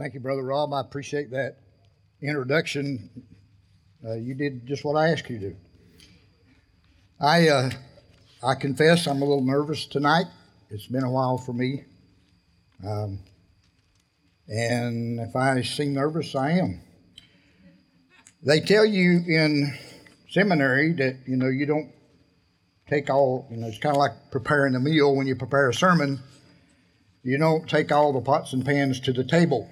Thank you, Brother Rob. I appreciate that introduction. Uh, you did just what I asked you to. I, uh, I confess I'm a little nervous tonight. It's been a while for me. Um, and if I seem nervous, I am. They tell you in seminary that, you know, you don't take all, you know, it's kind of like preparing a meal when you prepare a sermon. You don't take all the pots and pans to the table.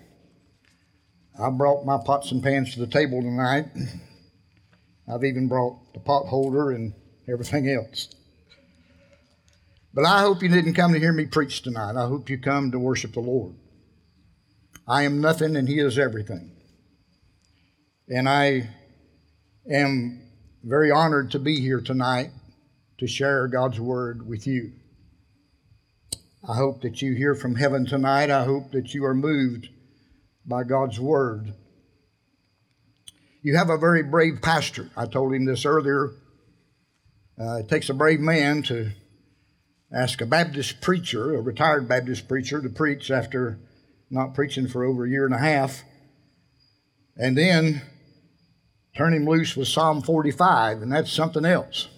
I brought my pots and pans to the table tonight. I've even brought the pot holder and everything else. But I hope you didn't come to hear me preach tonight. I hope you come to worship the Lord. I am nothing and He is everything. And I am very honored to be here tonight to share God's Word with you. I hope that you hear from heaven tonight. I hope that you are moved by God's word. You have a very brave pastor. I told him this earlier. Uh, it takes a brave man to ask a Baptist preacher, a retired Baptist preacher, to preach after not preaching for over a year and a half, and then turn him loose with Psalm 45, and that's something else.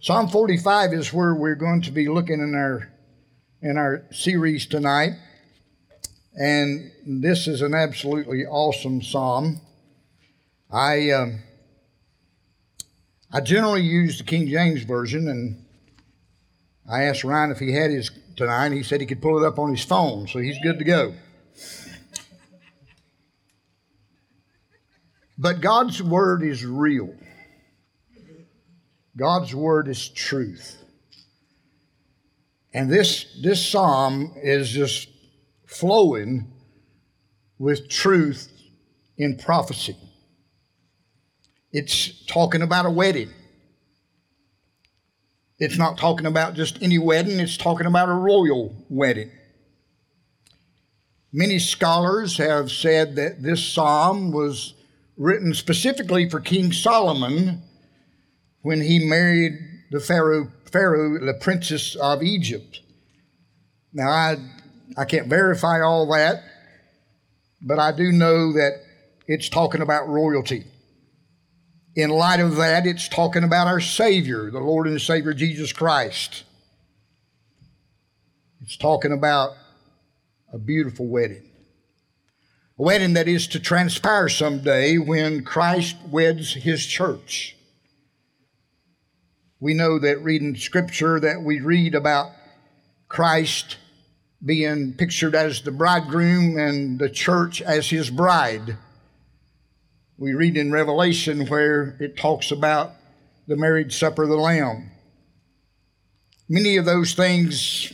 Psalm 45 is where we're going to be looking in our in our series tonight. And this is an absolutely awesome psalm. I um, I generally use the King James version, and I asked Ryan if he had his tonight. And he said he could pull it up on his phone, so he's good to go. But God's word is real. God's word is truth. And this, this psalm is just flowing with truth in prophecy. It's talking about a wedding. It's not talking about just any wedding, it's talking about a royal wedding. Many scholars have said that this psalm was written specifically for King Solomon when he married the Pharaoh, Pharaoh, the princess of Egypt. Now, I I can't verify all that, but I do know that it's talking about royalty. In light of that, it's talking about our Savior, the Lord and Savior Jesus Christ. It's talking about a beautiful wedding. A wedding that is to transpire someday when Christ weds his church. We know that reading scripture that we read about Christ being pictured as the bridegroom and the church as his bride. We read in Revelation where it talks about the marriage supper of the Lamb. Many of those things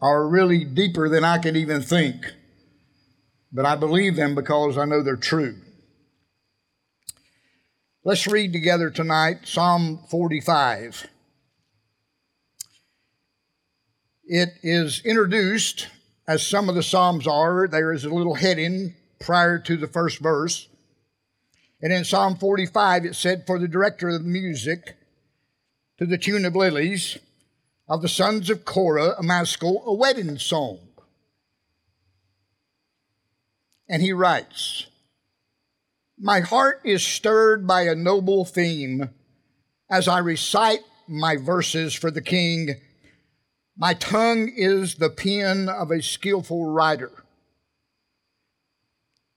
are really deeper than I can even think, but I believe them because I know they're true. Let's read together tonight Psalm 45. It is introduced, as some of the Psalms are, there is a little heading prior to the first verse. And in Psalm 45, it said, For the director of music, to the tune of lilies, of the sons of Korah, a maskil, a wedding song. And he writes, My heart is stirred by a noble theme as I recite my verses for the king my tongue is the pen of a skillful writer.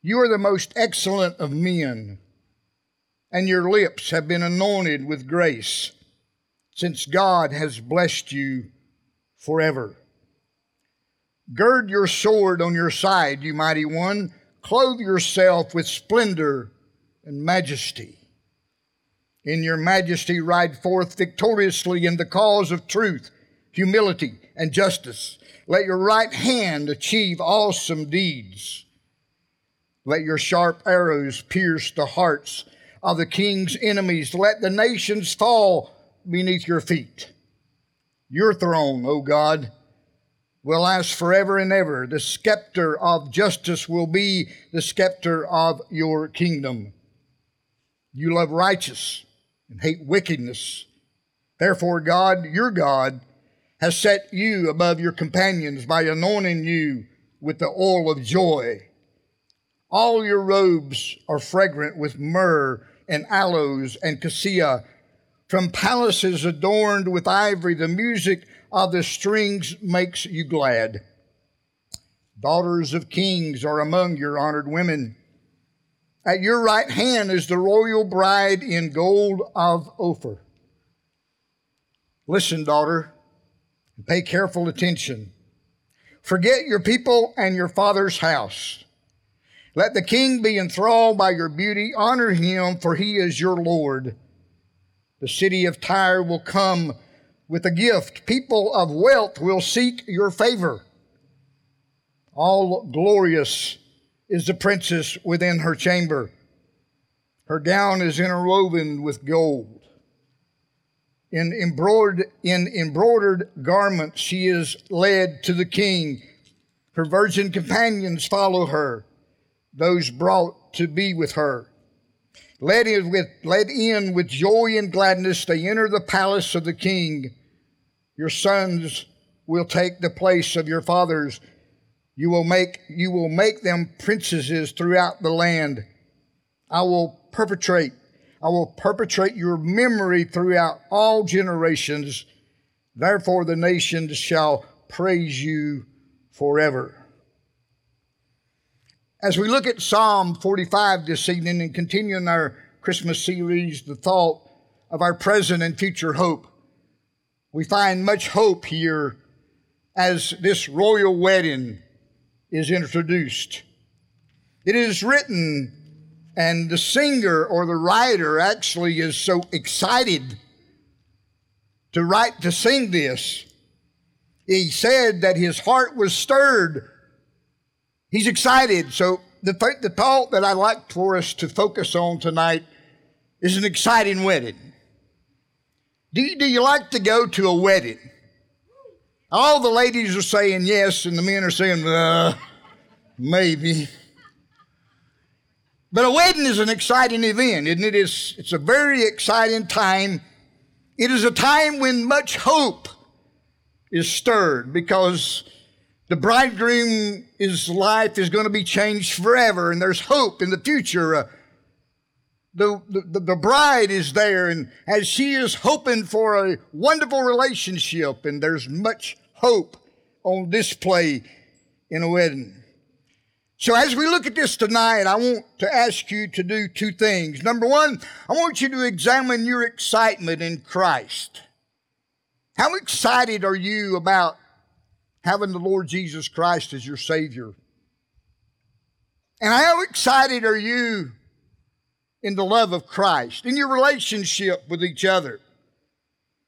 You are the most excellent of men, and your lips have been anointed with grace, since God has blessed you forever. Gird your sword on your side, you mighty one. Clothe yourself with splendor and majesty. In your majesty, ride forth victoriously in the cause of truth humility, and justice. Let your right hand achieve awesome deeds. Let your sharp arrows pierce the hearts of the king's enemies. Let the nations fall beneath your feet. Your throne, O God, will last forever and ever. The scepter of justice will be the scepter of your kingdom. You love righteous and hate wickedness. Therefore, God, your God, has set you above your companions by anointing you with the oil of joy. All your robes are fragrant with myrrh and aloes and cassia. From palaces adorned with ivory, the music of the strings makes you glad. Daughters of kings are among your honored women. At your right hand is the royal bride in gold of Ophir. Listen, daughter, pay careful attention. Forget your people and your father's house. Let the king be enthralled by your beauty. Honor him, for he is your Lord. The city of Tyre will come with a gift. People of wealth will seek your favor. All glorious is the princess within her chamber. Her gown is interwoven with gold. In embroidered, in embroidered garments, she is led to the king. Her virgin companions follow her, those brought to be with her. Led in with, led in with joy and gladness, they enter the palace of the king. Your sons will take the place of your fathers you will make, you will make them princesses throughout the land. I will perpetrate, I will perpetrate your memory throughout all generations. Therefore, the nations shall praise you forever. As we look at Psalm 45 this evening and continue in our Christmas series, the thought of our present and future hope, we find much hope here as this royal wedding is introduced. It is written, and the singer or the writer actually is so excited to write, to sing this. He said that his heart was stirred. He's excited. So, the, th- the thought that I'd like for us to focus on tonight is an exciting wedding. Do you, do you like to go to a wedding? All the ladies are saying yes, and the men are saying, uh, maybe. But a wedding is an exciting event, isn't it? It's, it's a very exciting time. It is a time when much hope is stirred because the bridegroom, his life is going to be changed forever, and there's hope in the future. Uh, the, the, the bride is there, and as she is hoping for a wonderful relationship, and there's much hope on display in a wedding. So, as we look at this tonight, I want to ask you to do two things. Number one, I want you to examine your excitement in Christ. How excited are you about having the Lord Jesus Christ as your Savior? And how excited are you in the love of Christ, in your relationship with each other?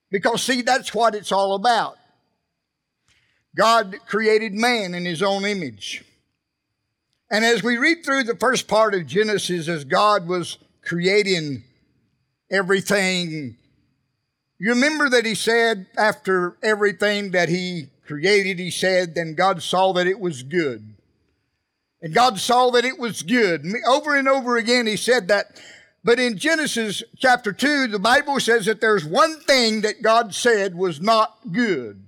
Because, see, that's what it's all about. God created man in his own image. And as we read through the first part of Genesis, as God was creating everything, you remember that He said, after everything that He created, He said, then God saw that it was good. And God saw that it was good. Over and over again, He said that. But in Genesis chapter 2, the Bible says that there's one thing that God said was not good.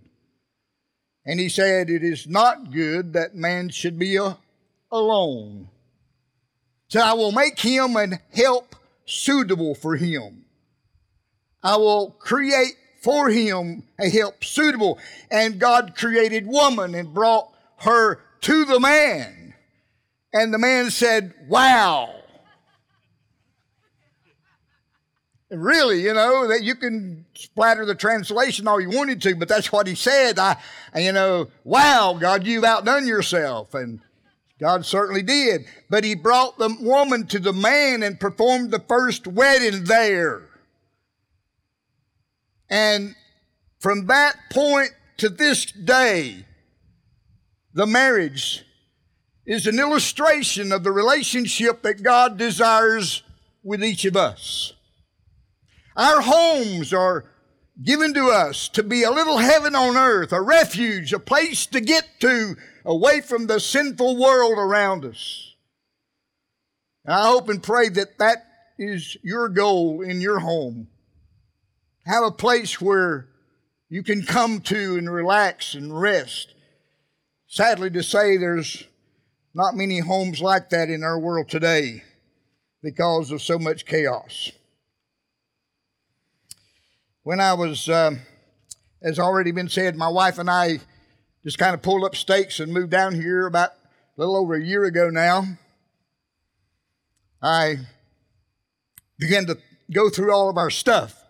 And he said, It is not good that man should be alone. So I will make him an help suitable for him. I will create for him a help suitable. And God created woman and brought her to the man. And the man said, Wow. really, you know, that you can splatter the translation all you wanted to, but that's what he said. I, you know, wow, God, you've outdone yourself. And God certainly did. But he brought the woman to the man and performed the first wedding there. And from that point to this day, the marriage is an illustration of the relationship that God desires with each of us. Our homes are given to us to be a little heaven on earth, a refuge, a place to get to away from the sinful world around us. And I hope and pray that that is your goal in your home. Have a place where you can come to and relax and rest. sadly to say, there's not many homes like that in our world today because of so much chaos. When I was, um, as already been said, my wife and I just kind of pulled up stakes and moved down here about a little over a year ago now. I began to go through all of our stuff.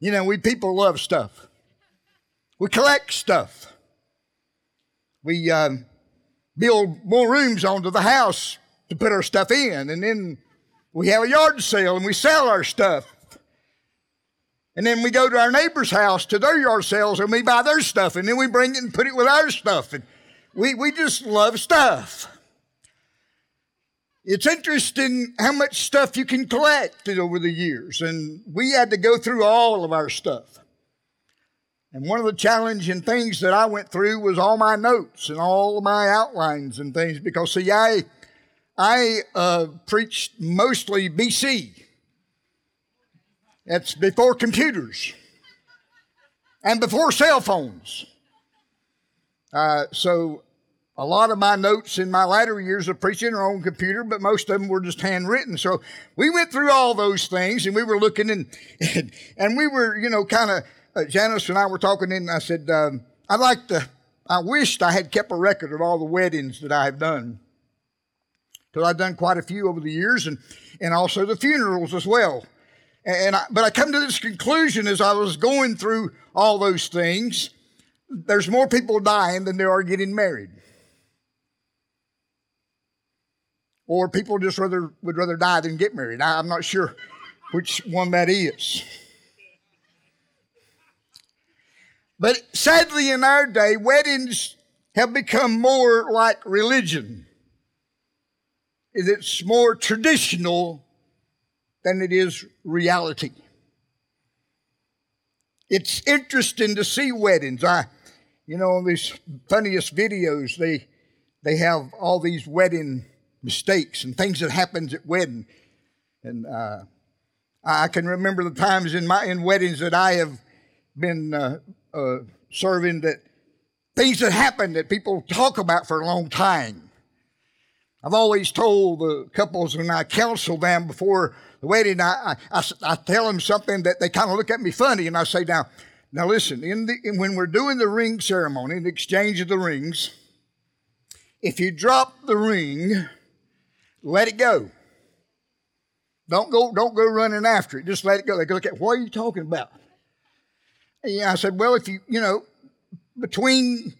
You know, we people love stuff. We collect stuff. We um, build more rooms onto the house to put our stuff in, and then we have a yard sale and we sell our stuff. And then we go to our neighbor's house to their yard sales and we buy their stuff, and then we bring it and put it with our stuff. And we, we just love stuff. It's interesting how much stuff you can collect over the years, and we had to go through all of our stuff. And one of the challenging things that I went through was all my notes and all my outlines and things because, see, I, I uh, preached mostly BC. That's before computers and before cell phones. Uh, so a lot of my notes in my latter years of preaching are on computer, but most of them were just handwritten. So we went through all those things and we were looking and, and, and we were, you know, kind of uh, Janice and I were talking, and I said, um, I'd like to, I wished I had kept a record of all the weddings that I have done. Because I've done quite a few over the years, and, and also the funerals as well. And I, but I come to this conclusion as I was going through all those things. There's more people dying than there are getting married. Or people just rather would rather die than get married. I, I'm not sure which one that is. But sadly, in our day, weddings have become more like religion. It's more traditional than it is reality. It's interesting to see weddings. I, you know, these funniest videos, they they have all these wedding mistakes and things that happens at wedding. And uh, I can remember the times in my in weddings that I have been uh, uh, serving that things that happen that people talk about for a long time. I've always told the couples when I counsel them before the wedding, I, I, I, tell them something that they kind of look at me funny, and I say, now, now listen, in the, in, when we're doing the ring ceremony, the exchange of the rings, if you drop the ring, let it go. Don't go, don't go running after it. Just let it go. They look at, what are you talking about? And I said, well, if you, you know, between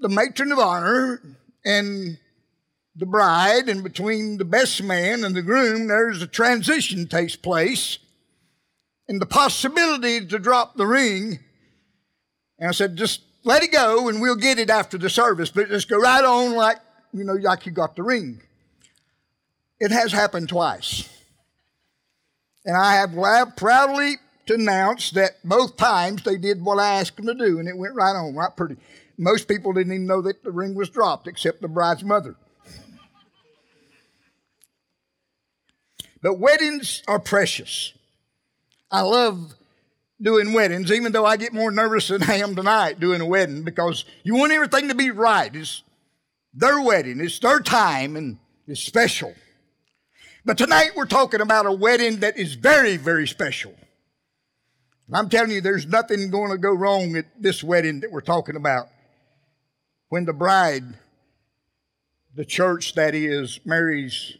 the matron of honor and the bride and between the best man and the groom, there's a transition takes place and the possibility to drop the ring. And I said, just let it go and we'll get it after the service, but just go right on like, you know, like you got the ring. It has happened twice. And I have proudly to announce that both times they did what I asked them to do, and it went right on, right pretty. Most people didn't even know that the ring was dropped, except the bride's mother. But weddings are precious. I love doing weddings, even though I get more nervous than I am tonight doing a wedding because you want everything to be right. It's their wedding, it's their time, and it's special. But tonight we're talking about a wedding that is very, very special. I'm telling you, there's nothing going to go wrong at this wedding that we're talking about. When the bride, the church that is, marries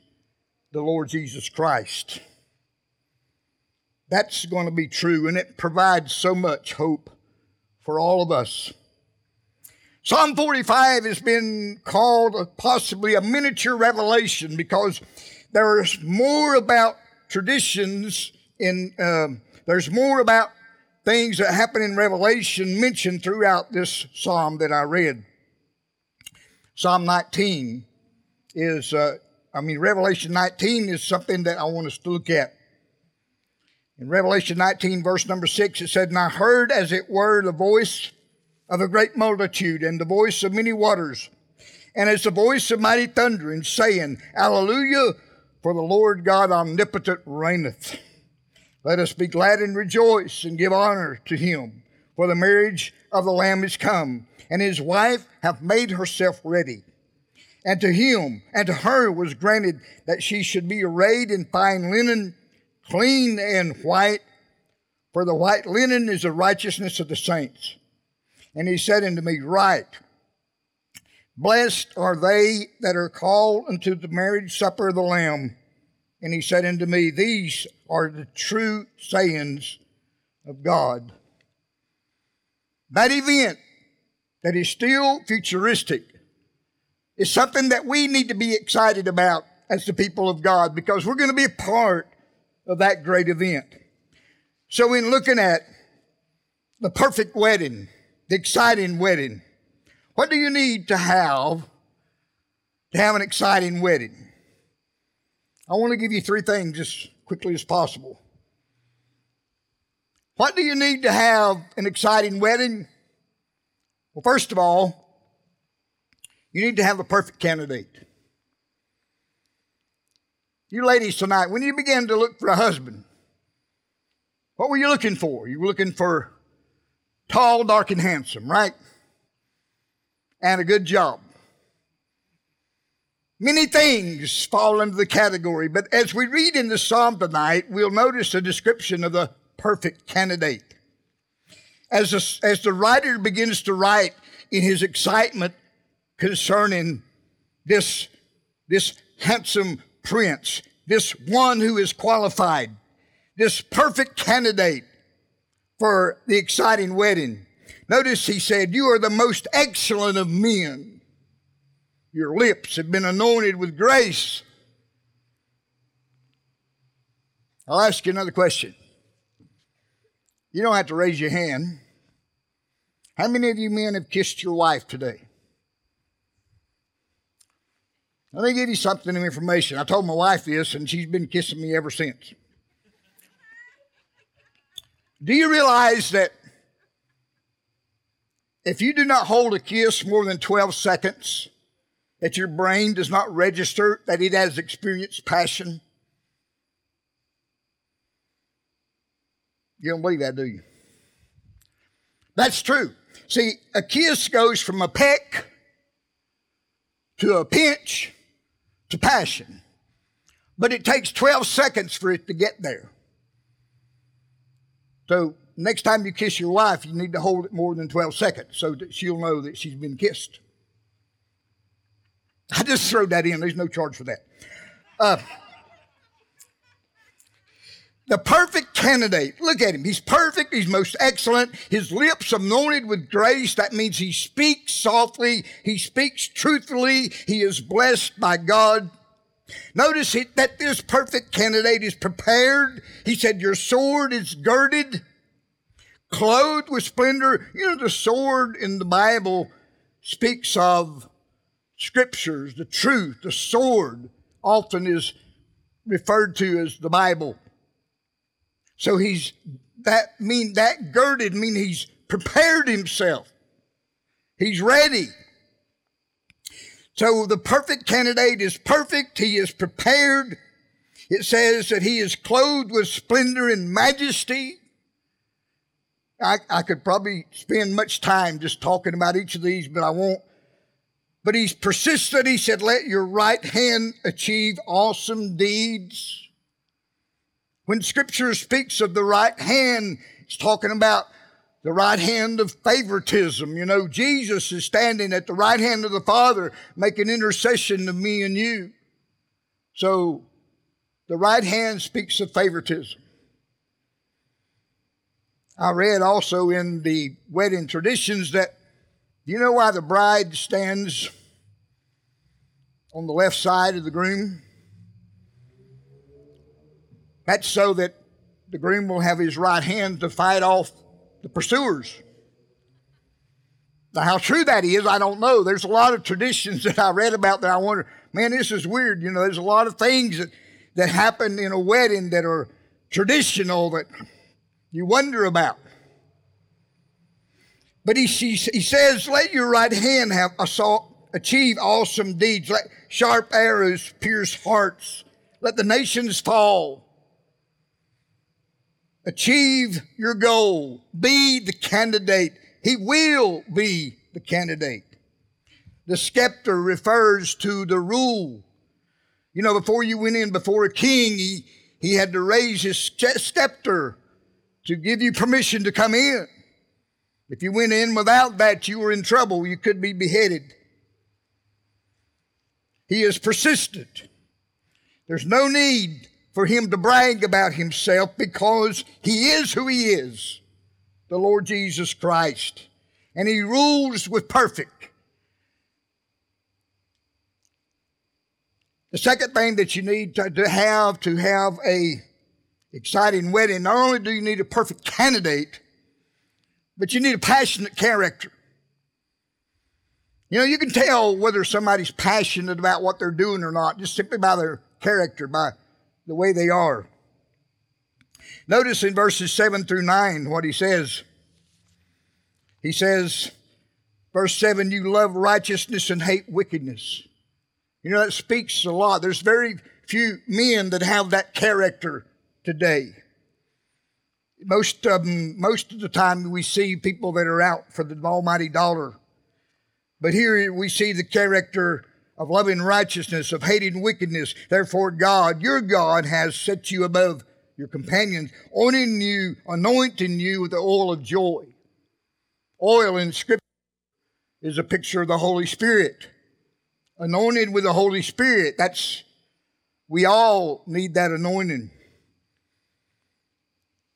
the Lord Jesus Christ. That's going to be true, and it provides so much hope for all of us. Psalm 45 has been called possibly a miniature revelation because there's more about traditions in, uh, there's more about things that happen in Revelation mentioned throughout this psalm that I read. Psalm 19 is, uh, I mean, Revelation 19 is something that I want us to look at. In Revelation 19, verse number 6, it said, And I heard as it were the voice of a great multitude and the voice of many waters, and as the voice of mighty thundering, saying, Alleluia, for the Lord God omnipotent reigneth. Let us be glad and rejoice and give honor to him. for the marriage of the Lamb is come, and his wife hath made herself ready. And to him and to her was granted that she should be arrayed in fine linen, clean and white, for the white linen is the righteousness of the saints. And he said unto me, Write, Blessed are they that are called unto the marriage supper of the Lamb. And he said unto me, These are the true sayings of God. That event that is still futuristic is something that we need to be excited about as the people of God because we're going to be a part of that great event. So, in looking at the perfect wedding, the exciting wedding, what do you need to have to have an exciting wedding? I want to give you three things as quickly as possible. What do you need to have an exciting wedding? Well, first of all, you need to have a perfect candidate. You ladies tonight, when you begin to look for a husband, what were you looking for? You were looking for tall, dark, and handsome, right? And a good job. Many things fall into the category, but as we read in the psalm tonight, we'll notice a description of the perfect candidate. As, the, as the writer begins to write in his excitement concerning this, this handsome prince, this one who is qualified, this perfect candidate for the exciting wedding. Notice he said, You are the most excellent of men. Your lips have been anointed with grace. I'll ask you another question. You don't have to raise your hand. How many of you men have kissed your wife today? Let me give you something of information. I told my wife this, and she's been kissing me ever since. Do you realize that if you do not hold a kiss more than 12 seconds, that your brain does not register that it has experienced passion? You don't believe that, do you? That's true. See, a kiss goes from a peck to a pinch to passion, but it takes 12 seconds for it to get there. So, next time you kiss your wife, you need to hold it more than 12 seconds so that she'll know that she's been kissed. I just throw that in. There's no charge for that. Uh, the perfect candidate. Look at him. He's perfect. He's most excellent. His lips anointed with grace. That means he speaks softly. He speaks truthfully. He is blessed by God. Notice it, that this perfect candidate is prepared. He said, Your sword is girded, clothed with splendor. You know, the sword in the Bible speaks of scriptures, the truth, the sword often is referred to as the Bible. So he's that mean that girded mean he's prepared himself. He's ready. So the perfect candidate is perfect. He is prepared. It says that he is clothed with splendor and majesty. I, I could probably spend much time just talking about each of these, but I won't. But he's persistent. He said, Let your right hand achieve awesome deeds. When scripture speaks of the right hand, it's talking about the right hand of favoritism. You know, Jesus is standing at the right hand of the Father, making intercession to me and you. So the right hand speaks of favoritism. I read also in the wedding traditions that do you know why the bride stands on the left side of the groom? That's so that the groom will have his right hand to fight off the pursuers. Now, how true that is, I don't know. There's a lot of traditions that I read about that I wonder, man, this is weird. You know, there's a lot of things that, that happen in a wedding that are traditional that you wonder about. But he, he, he says, let your right hand have assault, achieve awesome deeds. Let sharp arrows pierce hearts. Let the nations fall. Achieve your goal. Be the candidate. He will be the candidate. The scepter refers to the rule. You know, before you went in before a king, he, he had to raise his scepter to give you permission to come in. If you went in without that, you were in trouble. You could be beheaded. He is persistent. There's no need for him to brag about himself because he is who he is, the Lord Jesus Christ. And he rules with perfect. The second thing that you need to, to have to have a exciting wedding, not only do you need a perfect candidate, but you need a passionate character. You know, you can tell whether somebody's passionate about what they're doing or not just simply by their character, by the way they are. Notice in verses 7 through 9 what he says. He says, verse 7, you love righteousness and hate wickedness. You know, that speaks a lot. There's very few men that have that character today. Most of them, most of the time, we see people that are out for the almighty dollar. But here we see the character of loving righteousness, of hating wickedness. Therefore, God, your God, has set you above your companions, anointing you, anointing you with the oil of joy. Oil in Scripture is a picture of the Holy Spirit. Anointed with the Holy Spirit. That's we all need that anointing.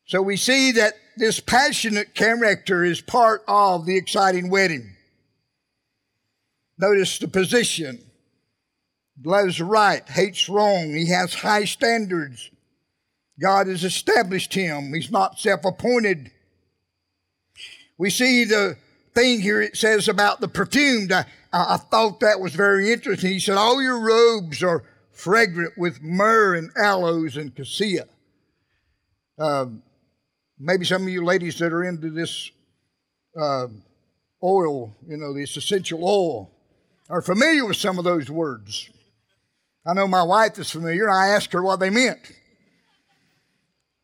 So we see that this passionate character is part of the exciting wedding. Notice the position. Loves right, hates wrong. He has high standards. God has established him. He's not self appointed. We see the thing here it says about the perfumed. I, I, thought that was very interesting. He said, All your robes are fragrant with myrrh and aloes and cassia. Um, maybe some of you ladies that are into this uh, oil, you know, this essential oil, are familiar with some of those words. I know my wife is familiar. and I asked her what they meant.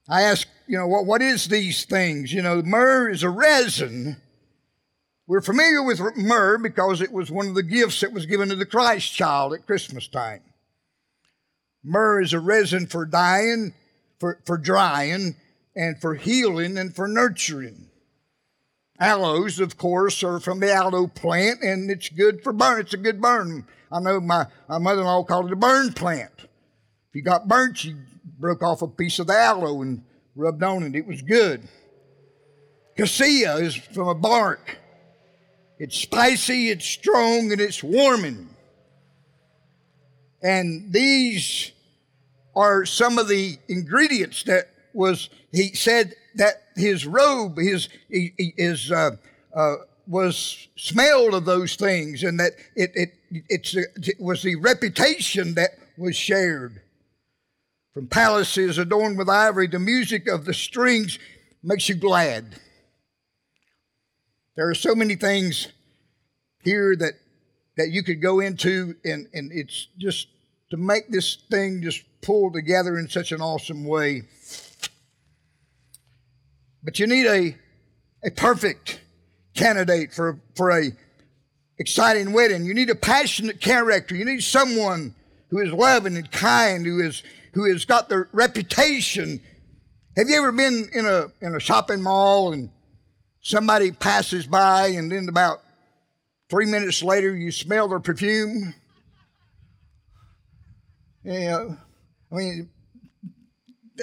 I asked, you know, what, what is these things? You know, myrrh is a resin. We're familiar with myrrh because it was one of the gifts that was given to the Christ child at Christmas time. Myrrh is a resin for dyeing, for, for drying, and for healing and for nurturing. Aloes, of course, are from the aloe plant, and it's good for burn. It's a good burn. I know my, my mother-in-law called it a burn plant. If you got burnt, you broke off a piece of the aloe and rubbed on it. It was good. Cassia is from a bark. It's spicy, it's strong, and it's warming. And these are some of the ingredients that was he said that his robe, his, his, uh, uh, was smelled of those things and that it, it, it was the reputation that was shared. From palaces adorned with ivory, the music of the strings makes you glad. There are so many things here that, that you could go into, and, and it's just to make this thing just pull together in such an awesome way. But you need a, a perfect candidate for, for a exciting wedding. You need a passionate character. You need someone who is loving and kind, who is who has got the reputation. Have you ever been in a in a shopping mall and somebody passes by and then about three minutes later you smell their perfume? Yeah, I mean,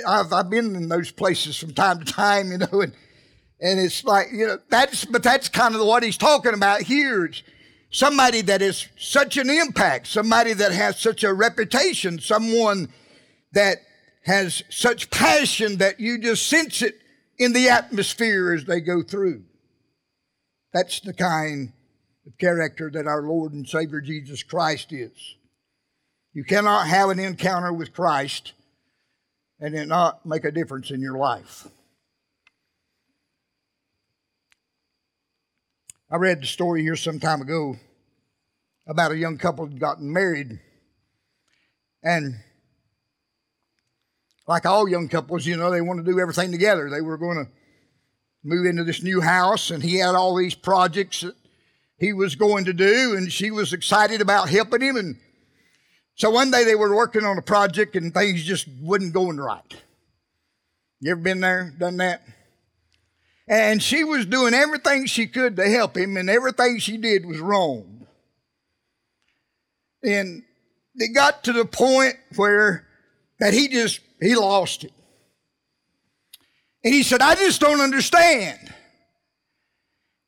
I've, I've been in those places from time to time, you know, and, and it's like, you know, that's, but that's kind of what he's talking about here. It's somebody that is such an impact, somebody that has such a reputation, someone that has such passion that you just sense it in the atmosphere as they go through. That's the kind of character that our Lord and Savior Jesus Christ is. You cannot have an encounter with Christ and it not make a difference in your life. I read the story here some time ago about a young couple had gotten married, and like all young couples, you know, they want to do everything together. They were going to move into this new house, and he had all these projects that he was going to do, and she was excited about helping him. And so one day they were working on a project, and things just wasn't going right. You ever been there, done that? And she was doing everything she could to help him, and everything she did was wrong. And it got to the point where that he just he lost it. And he said, I just don't understand.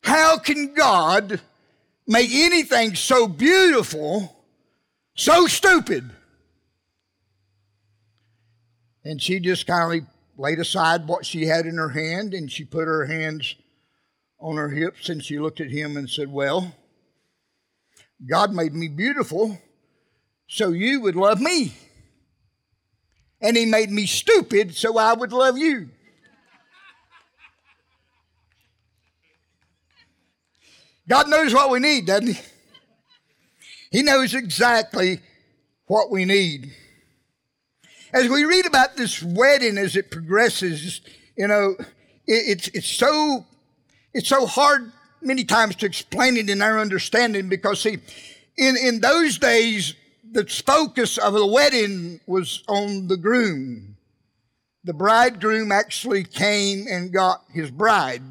How can God make anything so beautiful so stupid? And she just kind of laid aside what she had in her hand and she put her hands on her hips and she looked at him and said, Well, God made me beautiful so you would love me and he made me stupid so I would love you. God knows what we need, doesn't he? He knows exactly what we need. As we read about this wedding as it progresses, you know, it's, it's so it's so hard many times to explain it in our understanding because see, in, in those days, the focus of the wedding was on the groom. The bridegroom actually came and got his bride.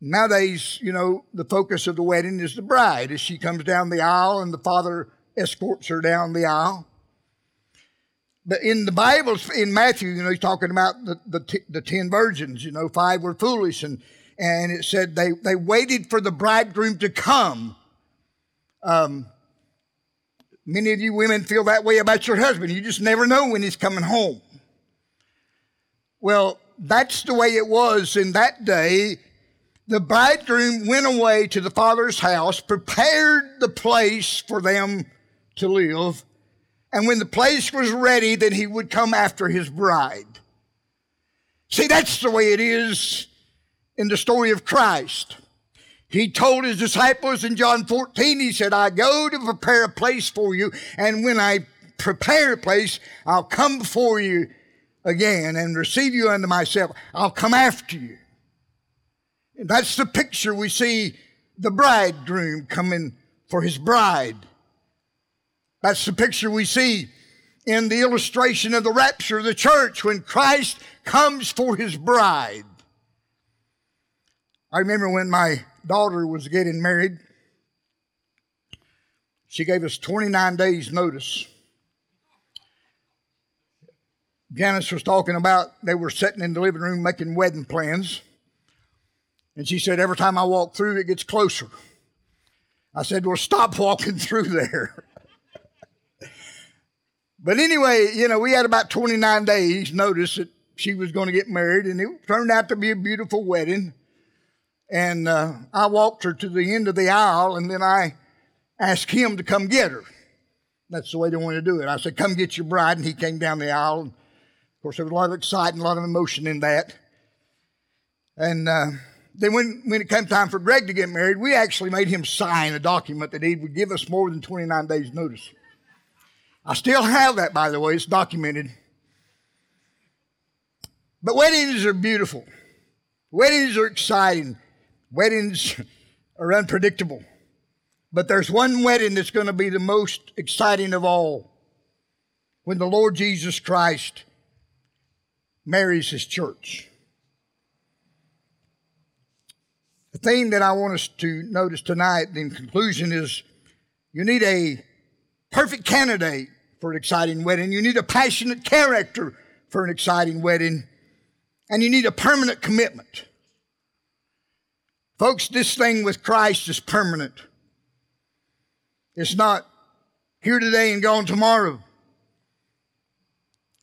Nowadays, you know, the focus of the wedding is the bride as she comes down the aisle and the father escorts her down the aisle. But in the Bible, in Matthew, you know, he's talking about the, the, the ten virgins, you know, five were foolish, and, and it said they, they waited for the bridegroom to come. Um, Many of you women feel that way about your husband. You just never know when he's coming home. Well, that's the way it was in that day. The bridegroom went away to the father's house, prepared the place for them to live, and when the place was ready, then he would come after his bride. See, that's the way it is in the story of Christ. He told his disciples in John 14, he said, I go to prepare a place for you, and when I prepare a place, I'll come before you again and receive you unto myself. I'll come after you. And that's the picture we see the bridegroom coming for his bride. That's the picture we see in the illustration of the rapture of the church when Christ comes for his bride. I remember when my daughter was getting married, she gave us 29 days' notice. Janice was talking about they were sitting in the living room making wedding plans. And she said, Every time I walk through, it gets closer. I said, Well, stop walking through there. but anyway, you know, we had about 29 days' notice that she was going to get married, and it turned out to be a beautiful wedding. And uh, I walked her to the end of the aisle, and then I asked him to come get her. That's the way they wanted to do it. I said, Come get your bride. And he came down the aisle. And of course, there was a lot of excitement, a lot of emotion in that. And uh, then when, when it came time for Greg to get married, we actually made him sign a document that he would give us more than 29 days' notice. I still have that, by the way, it's documented. But weddings are beautiful, weddings are exciting. Weddings are unpredictable. But there's one wedding that's going to be the most exciting of all when the Lord Jesus Christ marries his church. The thing that I want us to notice tonight in conclusion is you need a perfect candidate for an exciting wedding. You need a passionate character for an exciting wedding. And you need a permanent commitment. Folks, this thing with Christ is permanent. It's not here today and gone tomorrow.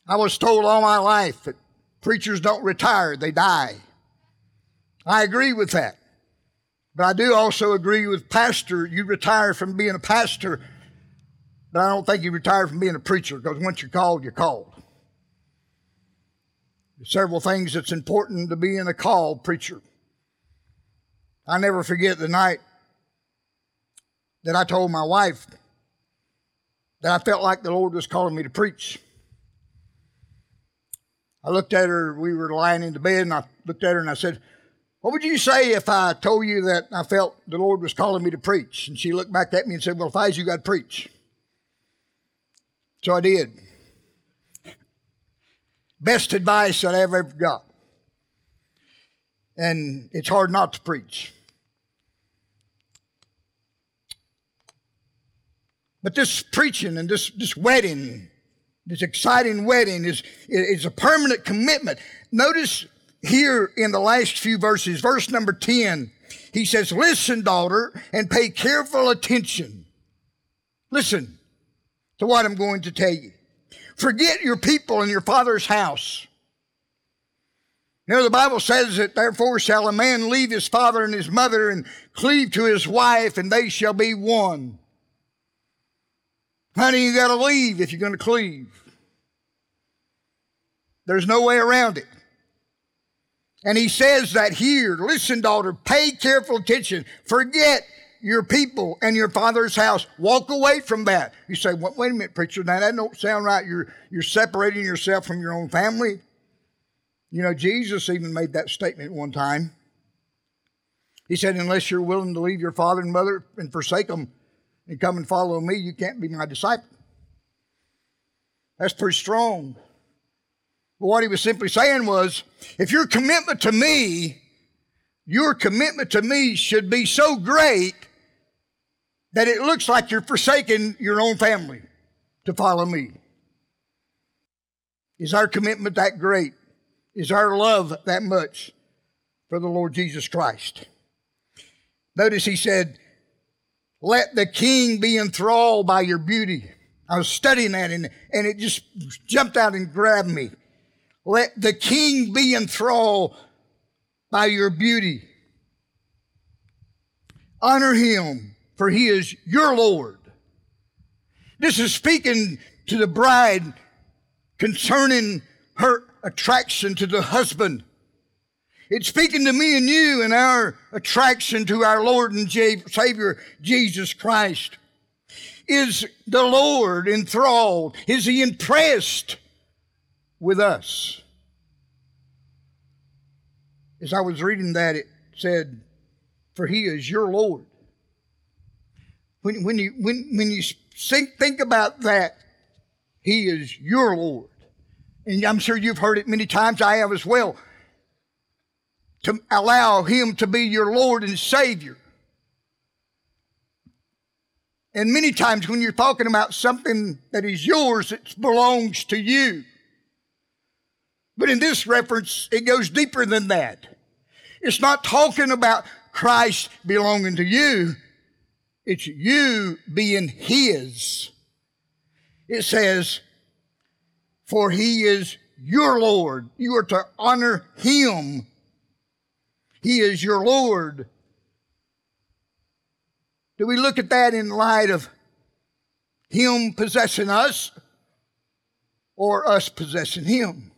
I was told all my life that preachers don't retire, they die. I agree with that. But I do also agree with pastor, you retire from being a pastor, but I don't think you retire from being a preacher because once you're called, you're called. There's several things that's important to being a called preacher. I never forget the night that I told my wife that I felt like the Lord was calling me to preach. I looked at her, we were lying in the bed, and I looked at her and I said, What would you say if I told you that I felt the Lord was calling me to preach? And she looked back at me and said, Well, if I was you, I'd preach. So I did. Best advice that I ever got. And it's hard not to preach. But this preaching and this, this wedding, this exciting wedding is, is a permanent commitment. Notice here in the last few verses, verse number 10, he says, Listen, daughter, and pay careful attention. Listen to what I'm going to tell you. Forget your people and your father's house. Know, the Bible says that therefore shall a man leave his father and his mother and cleave to his wife, and they shall be one. Honey, you got to leave if you're going to cleave. There's no way around it. And he says that here, listen, daughter, pay careful attention. Forget your people and your father's house. Walk away from that. You say, well, wait a minute, preacher, now that don't sound right. You're, you're separating yourself from your own family. You know, Jesus even made that statement one time. He said, unless you're willing to leave your father and mother and forsake them and come and follow me, you can't be my disciple. That's pretty strong. But what he was simply saying was, if your commitment to me, your commitment to me should be so great that it looks like you're forsaking your own family to follow me. Is our commitment that great? Is our love that much for the Lord Jesus Christ? Notice he said, Let the king be enthralled by your beauty. I was studying that and, and it just jumped out and grabbed me. Let the king be enthralled by your beauty. Honor him, for he is your Lord. This is speaking to the bride concerning her attraction to the husband. It's speaking to me and you and our attraction to our Lord and Savior, Jesus Christ. Is the Lord enthralled? Is he impressed with us. As I was reading that, it said, For he is your Lord. When, when, you, when, when you think, think about that, he is your Lord. And I'm sure you've heard it many times, I have as well. To allow him to be your Lord and Savior. And many times when you're talking about something that is yours, it belongs to you. But in this reference, it goes deeper than that. It's not talking about Christ belonging to you, it's you being His. It says, For He is your Lord. You are to honor Him. He is your Lord. Do we look at that in light of Him possessing us or us possessing Him?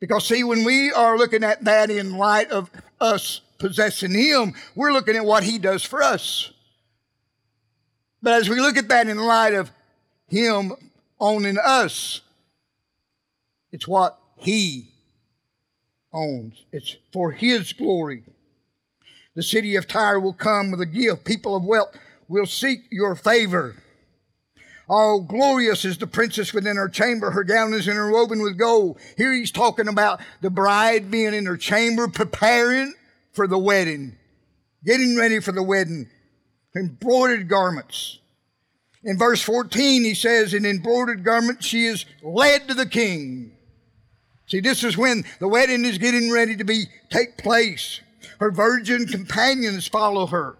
Because, see, when we are looking at that in light of us possessing Him, we're looking at what He does for us. But as we look at that in light of Him owning us, it's what He owns, it's for His glory. The city of Tyre will come with a gift. People of wealth will seek your favor. Oh, glorious is the princess within her chamber. Her gown is interwoven with gold. Here he's talking about the bride being in her chamber, preparing for the wedding, getting ready for the wedding. Embroidered garments. In verse 14, he says, In embroidered garments, she is led to the king. See, this is when the wedding is getting ready to be take place. Her virgin companions follow her.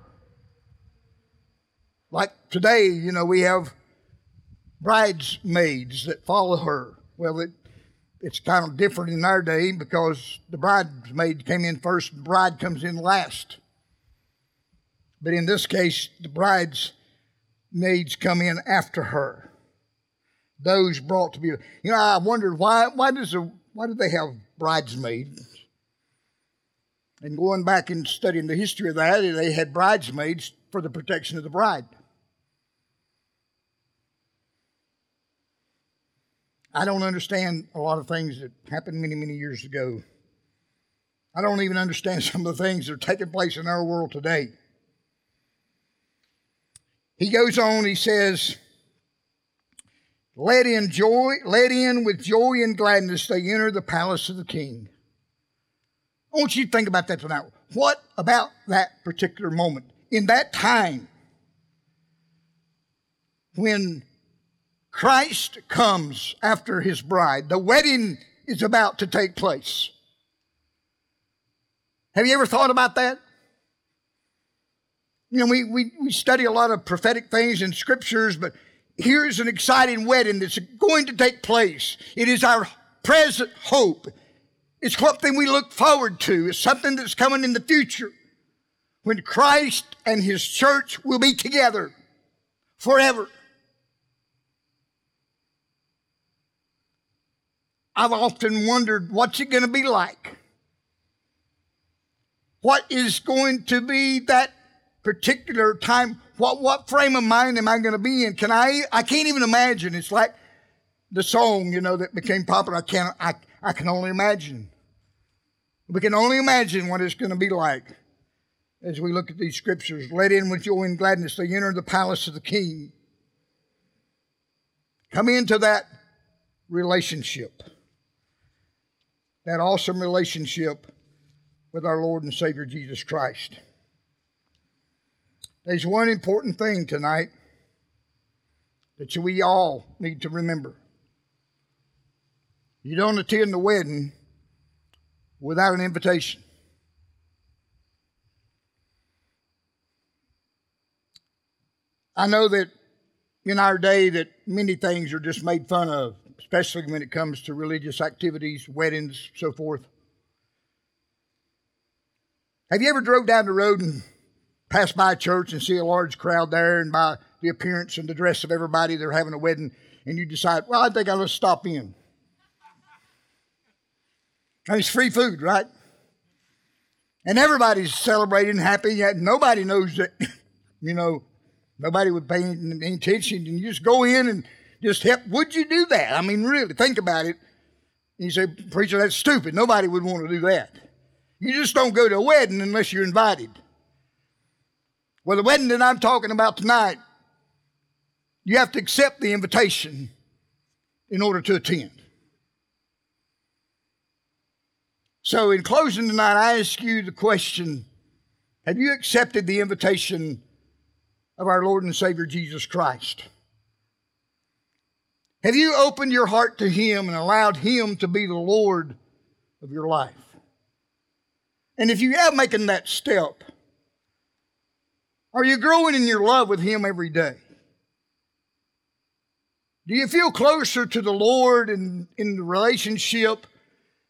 Like today, you know, we have bridesmaids that follow her. Well, it, it's kind of different in our day because the bridesmaid came in first, the bride comes in last. But in this case, the bridesmaids come in after her. Those brought to be, you know, I wondered why. Why does a, why do they have bridesmaids? And going back and studying the history of that, they had bridesmaids for the protection of the bride. I don't understand a lot of things that happened many, many years ago. I don't even understand some of the things that are taking place in our world today. He goes on, he says, let in joy, let in with joy and gladness they enter the palace of the king. I want you to think about that tonight. What about that particular moment? In that time, when Christ comes after his bride, the wedding is about to take place. Have you ever thought about that? You know, we, we, we study a lot of prophetic things in scriptures, but here's an exciting wedding that's going to take place. It is our present hope. It's something we look forward to. It's something that's coming in the future when Christ and his church will be together forever. I've often wondered what's it going to be like? What is going to be that particular time? What, what frame of mind am I going to be in? Can I, I can't even imagine. It's like the song, you know, that became popular. I can't, I, I can only imagine. We can only imagine what it's going to be like as we look at these scriptures. Let in with joy and gladness, they enter the palace of the king. Come into that relationship that awesome relationship with our Lord and Savior Jesus Christ. There's one important thing tonight that we all need to remember. You don't attend the wedding without an invitation. I know that in our day that many things are just made fun of especially when it comes to religious activities, weddings, so forth. Have you ever drove down the road and passed by a church and see a large crowd there and by the appearance and the dress of everybody they're having a wedding and you decide, well, I think I'll just stop in. And it's free food, right? And everybody's celebrating, happy, yet nobody knows that, you know, nobody would pay any attention. And you just go in and just help. Would you do that? I mean, really, think about it. You say, Preacher, that's stupid. Nobody would want to do that. You just don't go to a wedding unless you're invited. Well, the wedding that I'm talking about tonight, you have to accept the invitation in order to attend. So, in closing tonight, I ask you the question Have you accepted the invitation of our Lord and Savior Jesus Christ? Have you opened your heart to Him and allowed Him to be the Lord of your life? And if you have making that step, are you growing in your love with Him every day? Do you feel closer to the Lord in, in the relationship?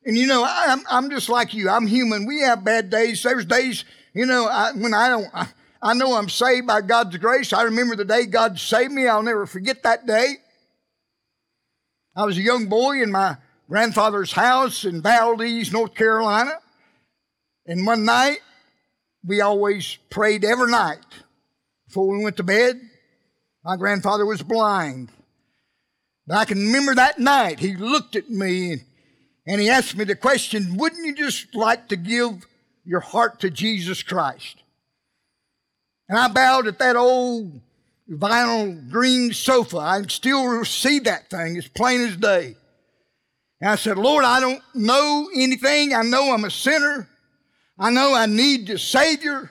And you know, I, am I'm just like you. I'm human. We have bad days. There's days, you know, I, when I don't, I, I know I'm saved by God's grace. I remember the day God saved me. I'll never forget that day. I was a young boy in my grandfather's house in Valdese, North Carolina. And one night, we always prayed every night before we went to bed. My grandfather was blind. But I can remember that night, he looked at me and he asked me the question Wouldn't you just like to give your heart to Jesus Christ? And I bowed at that old vinyl green sofa. I still see that thing as plain as day. And I said, Lord, I don't know anything. I know I'm a sinner. I know I need the Savior.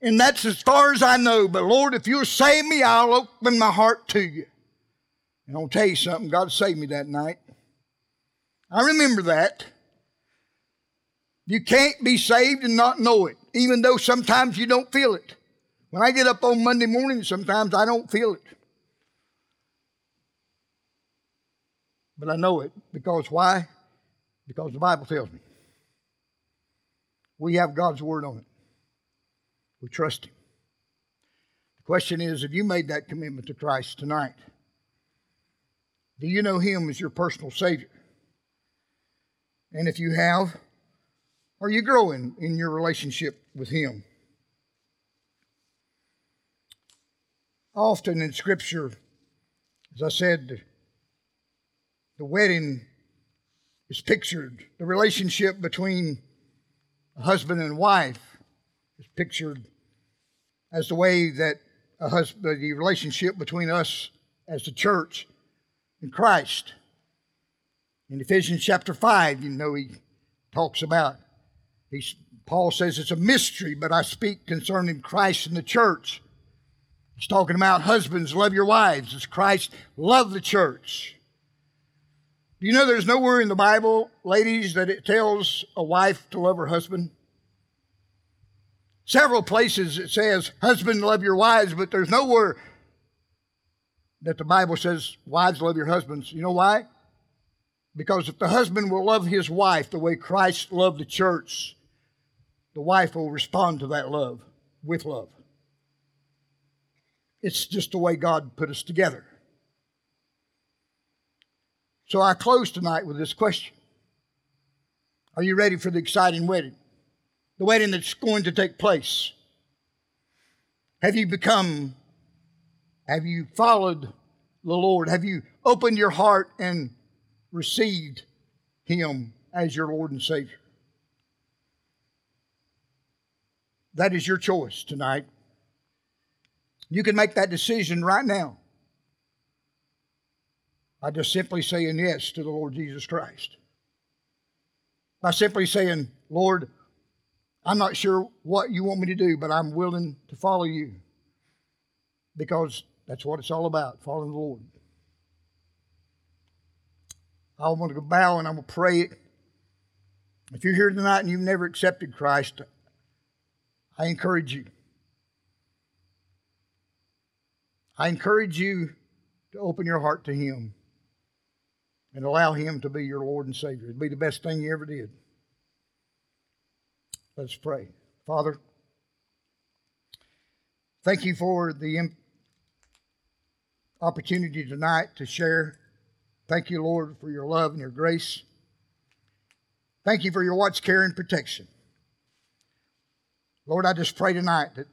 And that's as far as I know. But Lord, if you'll save me, I'll open my heart to you. And I'll tell you something, God saved me that night. I remember that. You can't be saved and not know it, even though sometimes you don't feel it. When I get up on Monday morning, sometimes I don't feel it. But I know it because why? Because the Bible tells me. We have God's Word on it. We trust Him. The question is have you made that commitment to Christ tonight? Do you know Him as your personal Savior? And if you have, are you growing in your relationship with Him? Often in Scripture, as I said, the wedding is pictured, the relationship between a husband and wife is pictured as the way that a husband, the relationship between us as the church and Christ. In Ephesians chapter 5, you know, he talks about, he's, Paul says it's a mystery, but I speak concerning Christ and the church. He's talking about husbands, love your wives as Christ loved the church. Do you know there's nowhere in the Bible, ladies, that it tells a wife to love her husband? Several places it says, husband, love your wives, but there's nowhere that the Bible says, wives, love your husbands. You know why? Because if the husband will love his wife the way Christ loved the church, the wife will respond to that love with love. It's just the way God put us together. So I close tonight with this question Are you ready for the exciting wedding? The wedding that's going to take place? Have you become, have you followed the Lord? Have you opened your heart and received Him as your Lord and Savior? That is your choice tonight. You can make that decision right now by just simply saying yes to the Lord Jesus Christ. By simply saying, Lord, I'm not sure what you want me to do, but I'm willing to follow you because that's what it's all about, following the Lord. I want to go bow and I'm going to pray. it. If you're here tonight and you've never accepted Christ, I encourage you I encourage you to open your heart to Him and allow Him to be your Lord and Savior. It'd be the best thing you ever did. Let's pray. Father, thank you for the opportunity tonight to share. Thank you, Lord, for your love and your grace. Thank you for your watch, care, and protection. Lord, I just pray tonight that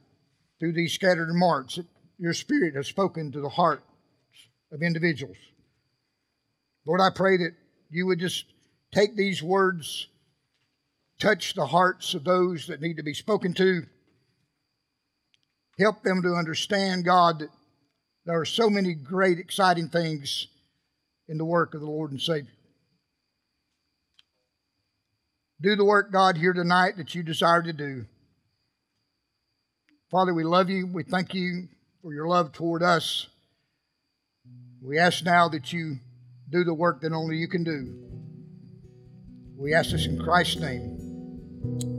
through these scattered remarks, that your Spirit has spoken to the hearts of individuals. Lord, I pray that you would just take these words, touch the hearts of those that need to be spoken to, help them to understand, God, that there are so many great, exciting things in the work of the Lord and Savior. Do the work, God, here tonight that you desire to do. Father, we love you. We thank you for your love toward us. We ask now that you do the work that only you can do. We ask this in Christ's name.